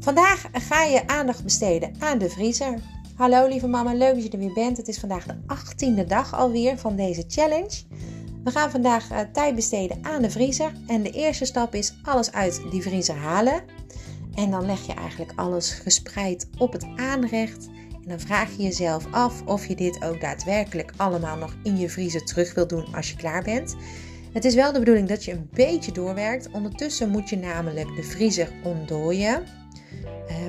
Vandaag ga je aandacht besteden aan de vriezer. Hallo lieve mama, leuk dat je er weer bent. Het is vandaag de 18e dag alweer van deze challenge. We gaan vandaag uh, tijd besteden aan de vriezer. En de eerste stap is alles uit die vriezer halen. En dan leg je eigenlijk alles gespreid op het aanrecht. En dan vraag je jezelf af of je dit ook daadwerkelijk allemaal nog in je vriezer terug wilt doen als je klaar bent. Het is wel de bedoeling dat je een beetje doorwerkt. Ondertussen moet je namelijk de vriezer ontdooien.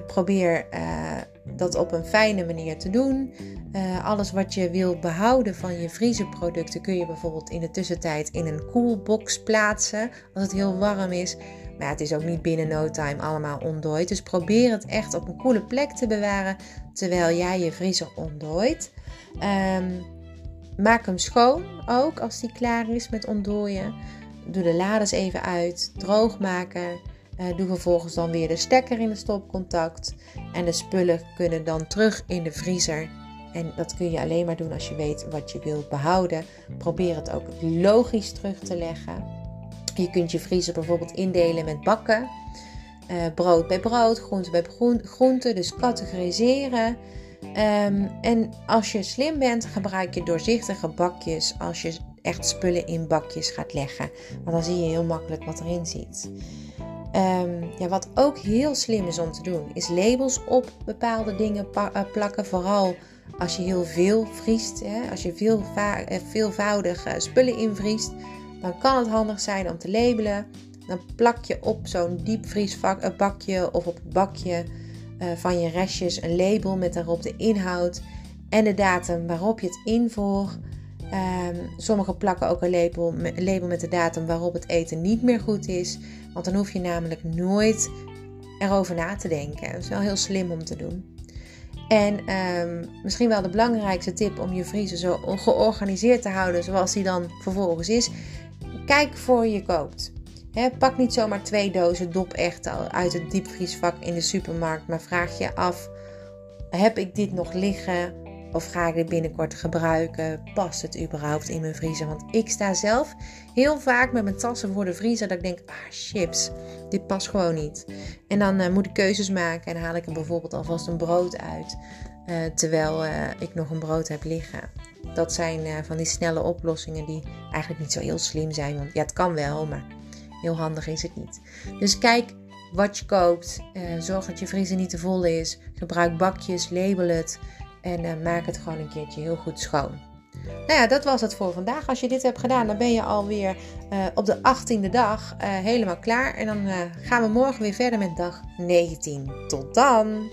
Probeer uh, dat op een fijne manier te doen. Uh, alles wat je wil behouden van je vriezenproducten kun je bijvoorbeeld in de tussentijd in een koelbox plaatsen als het heel warm is. Maar het is ook niet binnen no time allemaal ontdooid. Dus probeer het echt op een koele plek te bewaren terwijl jij je vriezer ontdooit. Um, maak hem schoon ook als die klaar is met ontdooien. Doe de lades even uit, droog maken. Uh, doe vervolgens dan weer de stekker in de stopcontact. En de spullen kunnen dan terug in de vriezer. En dat kun je alleen maar doen als je weet wat je wilt behouden. Probeer het ook logisch terug te leggen. Je kunt je vriezer bijvoorbeeld indelen met bakken. Uh, brood bij brood, groente bij groente. Dus categoriseren. Um, en als je slim bent, gebruik je doorzichtige bakjes als je echt spullen in bakjes gaat leggen. Want dan zie je heel makkelijk wat erin zit. Um, ja, wat ook heel slim is om te doen, is labels op bepaalde dingen plakken. Vooral als je heel veel vriest, hè, als je veel veelvoudig spullen invriest, dan kan het handig zijn om te labelen. Dan plak je op zo'n diepvriesbakje of op het bakje van je restjes een label met daarop de inhoud en de datum waarop je het invoert. Um, sommigen plakken ook een label, een label met de datum waarop het eten niet meer goed is. Want dan hoef je namelijk nooit erover na te denken. Dat is wel heel slim om te doen. En um, misschien wel de belangrijkste tip om je vriezer zo georganiseerd te houden zoals die dan vervolgens is. Kijk voor je koopt. Pak niet zomaar twee dozen dopechten uit het diepvriesvak in de supermarkt, maar vraag je af: heb ik dit nog liggen? Of ga ik dit binnenkort gebruiken? Past het überhaupt in mijn vriezer? Want ik sta zelf heel vaak met mijn tassen voor de vriezer dat ik denk: ah, chips, dit past gewoon niet. En dan uh, moet ik keuzes maken en haal ik er bijvoorbeeld alvast een brood uit, uh, terwijl uh, ik nog een brood heb liggen. Dat zijn van die snelle oplossingen die eigenlijk niet zo heel slim zijn. Want ja, het kan wel, maar Heel handig is het niet. Dus kijk wat je koopt. Zorg dat je vriezer niet te vol is. Gebruik bakjes, label het. En uh, maak het gewoon een keertje heel goed schoon. Nou ja, dat was het voor vandaag. Als je dit hebt gedaan, dan ben je alweer uh, op de 18e dag helemaal klaar. En dan gaan we morgen weer verder met dag 19. Tot dan!